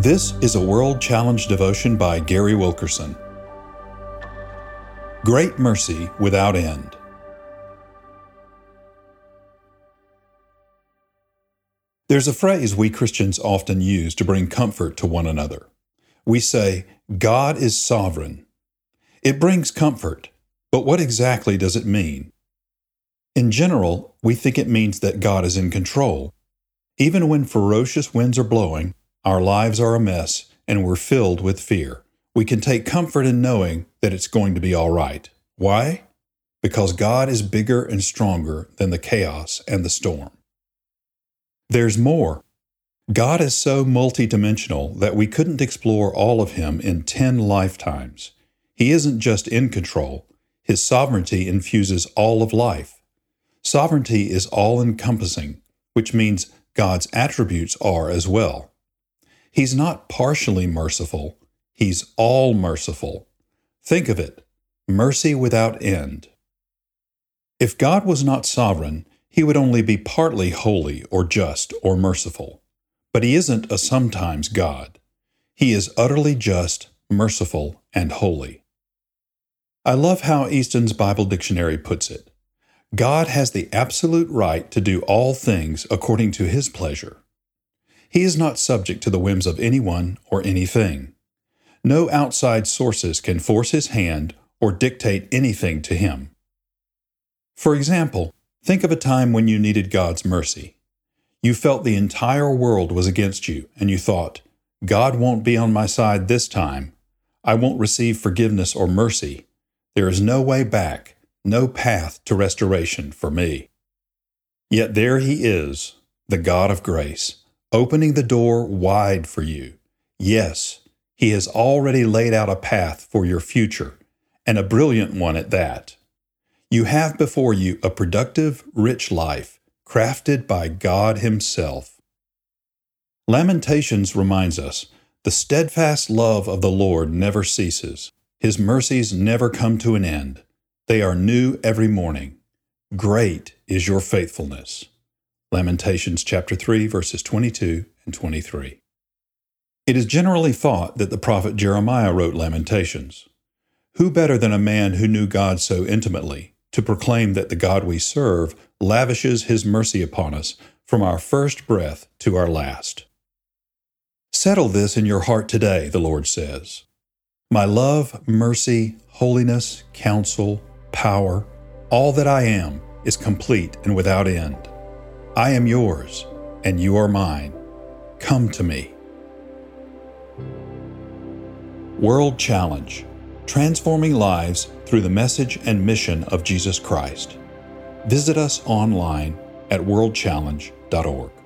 This is a World Challenge devotion by Gary Wilkerson. Great Mercy Without End. There's a phrase we Christians often use to bring comfort to one another. We say, God is sovereign. It brings comfort, but what exactly does it mean? In general, we think it means that God is in control. Even when ferocious winds are blowing, our lives are a mess, and we're filled with fear. We can take comfort in knowing that it's going to be all right. Why? Because God is bigger and stronger than the chaos and the storm. There's more. God is so multidimensional that we couldn't explore all of Him in 10 lifetimes. He isn't just in control, His sovereignty infuses all of life. Sovereignty is all encompassing, which means God's attributes are as well. He's not partially merciful, He's all merciful. Think of it mercy without end. If God was not sovereign, He would only be partly holy or just or merciful. But He isn't a sometimes God. He is utterly just, merciful, and holy. I love how Easton's Bible Dictionary puts it. God has the absolute right to do all things according to His pleasure. He is not subject to the whims of anyone or anything. No outside sources can force his hand or dictate anything to him. For example, think of a time when you needed God's mercy. You felt the entire world was against you, and you thought, God won't be on my side this time. I won't receive forgiveness or mercy. There is no way back, no path to restoration for me. Yet there He is, the God of grace, opening the door wide for you. Yes, He has already laid out a path for your future, and a brilliant one at that. You have before you a productive, rich life, crafted by God Himself. Lamentations reminds us the steadfast love of the Lord never ceases. His mercies never come to an end. They are new every morning. Great is your faithfulness. Lamentations chapter 3 verses 22 and 23. It is generally thought that the prophet Jeremiah wrote Lamentations. Who better than a man who knew God so intimately to proclaim that the God we serve lavishes his mercy upon us from our first breath to our last? Settle this in your heart today, the Lord says. My love, mercy, holiness, counsel, power, all that I am is complete and without end. I am yours, and you are mine. Come to me. World Challenge Transforming Lives Through the Message and Mission of Jesus Christ. Visit us online at worldchallenge.org.